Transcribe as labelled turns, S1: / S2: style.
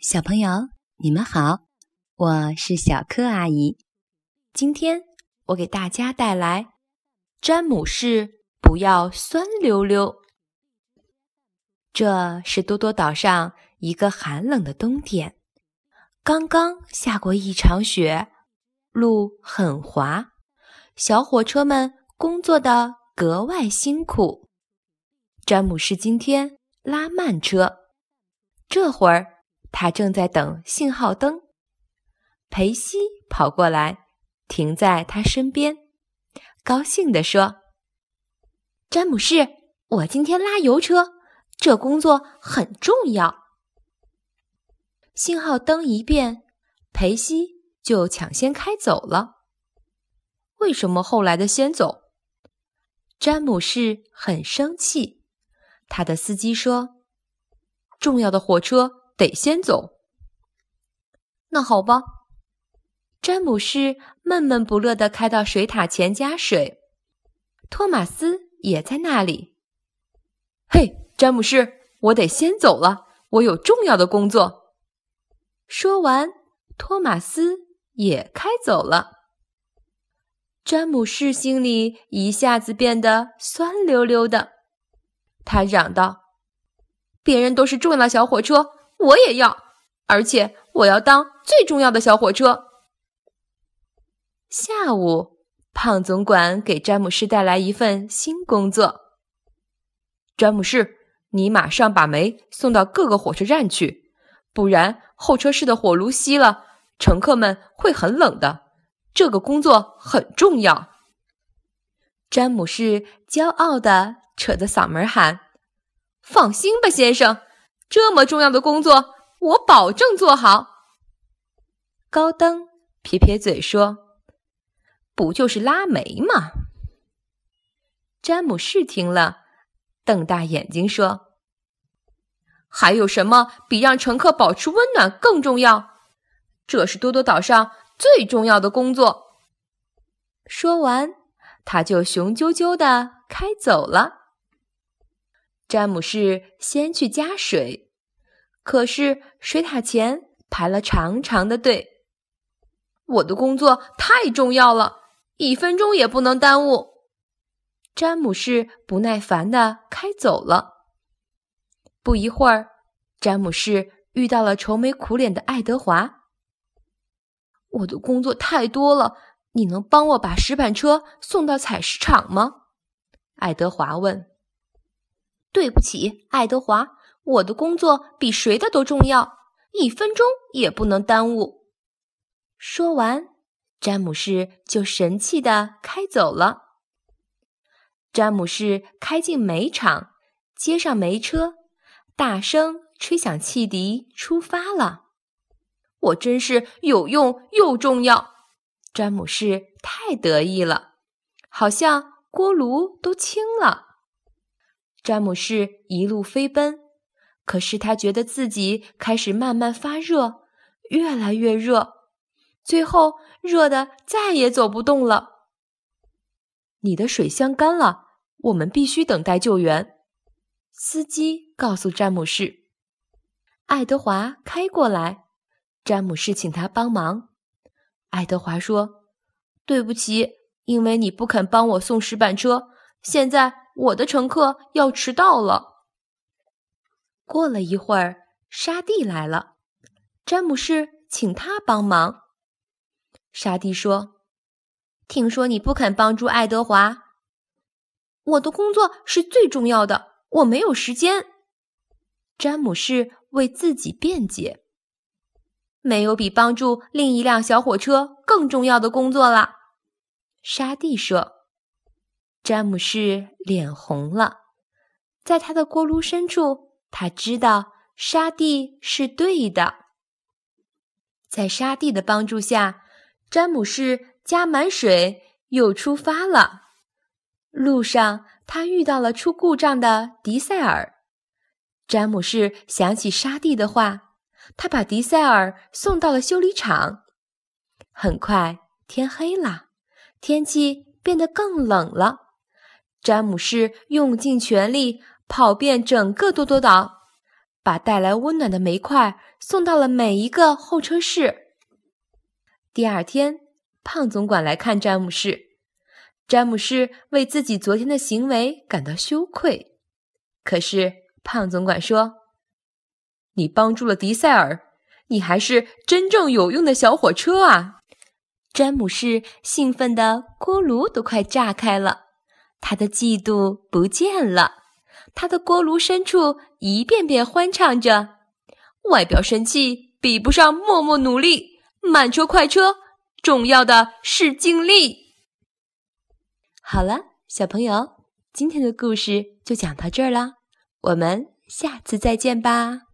S1: 小朋友，你们好，我是小柯阿姨。今天我给大家带来《詹姆士不要酸溜溜》。这是多多岛上一个寒冷的冬天，刚刚下过一场雪，路很滑，小火车们工作的格外辛苦。詹姆士今天拉慢车，这会儿。他正在等信号灯，裴西跑过来，停在他身边，高兴地说：“詹姆士，我今天拉油车，这工作很重要。”信号灯一变，裴西就抢先开走了。为什么后来的先走？詹姆士很生气。他的司机说：“重要的火车。”得先走。那好吧，詹姆士闷闷不乐地开到水塔前加水。托马斯也在那里。嘿，詹姆士，我得先走了，我有重要的工作。说完，托马斯也开走了。詹姆士心里一下子变得酸溜溜的，他嚷道：“别人都是重要小火车。”我也要，而且我要当最重要的小火车。下午，胖总管给詹姆士带来一份新工作。詹姆士，你马上把煤送到各个火车站去，不然候车室的火炉熄了，乘客们会很冷的。这个工作很重要。詹姆士骄傲地扯着嗓门喊：“放心吧，先生。”这么重要的工作，我保证做好。高登撇撇嘴说：“不就是拉煤吗？”詹姆士听了，瞪大眼睛说：“还有什么比让乘客保持温暖更重要？这是多多岛上最重要的工作。”说完，他就雄赳赳的开走了。詹姆士先去加水，可是水塔前排了长长的队。我的工作太重要了，一分钟也不能耽误。詹姆士不耐烦地开走了。不一会儿，詹姆士遇到了愁眉苦脸的爱德华。我的工作太多了，你能帮我把石板车送到采石场吗？爱德华问。对不起，爱德华，我的工作比谁的都重要，一分钟也不能耽误。说完，詹姆士就神气的开走了。詹姆士开进煤场，接上煤车，大声吹响汽笛，出发了。我真是有用又重要，詹姆士太得意了，好像锅炉都轻了。詹姆士一路飞奔，可是他觉得自己开始慢慢发热，越来越热，最后热得再也走不动了。你的水箱干了，我们必须等待救援。司机告诉詹姆士。爱德华开过来，詹姆士请他帮忙。爱德华说：“对不起，因为你不肯帮我送石板车，现在。”我的乘客要迟到了。过了一会儿，沙地来了，詹姆士请他帮忙。沙地说：“听说你不肯帮助爱德华，我的工作是最重要的，我没有时间。”詹姆士为自己辩解：“没有比帮助另一辆小火车更重要的工作了。”沙地说。詹姆士脸红了，在他的锅炉深处，他知道沙地是对的。在沙地的帮助下，詹姆士加满水又出发了。路上，他遇到了出故障的迪塞尔。詹姆士想起沙地的话，他把迪塞尔送到了修理厂。很快，天黑了，天气变得更冷了。詹姆士用尽全力跑遍整个多多岛，把带来温暖的煤块送到了每一个候车室。第二天，胖总管来看詹姆士，詹姆士为自己昨天的行为感到羞愧。可是胖总管说：“你帮助了迪塞尔，你还是真正有用的小火车啊！”詹姆士兴奋的锅炉都快炸开了，他的嫉妒不见了。他的锅炉深处一遍遍欢唱着：“外表神气比不上默默努力，慢车快车，重要的是尽力。”好了，小朋友，今天的故事就讲到这儿了，我们下次再见吧。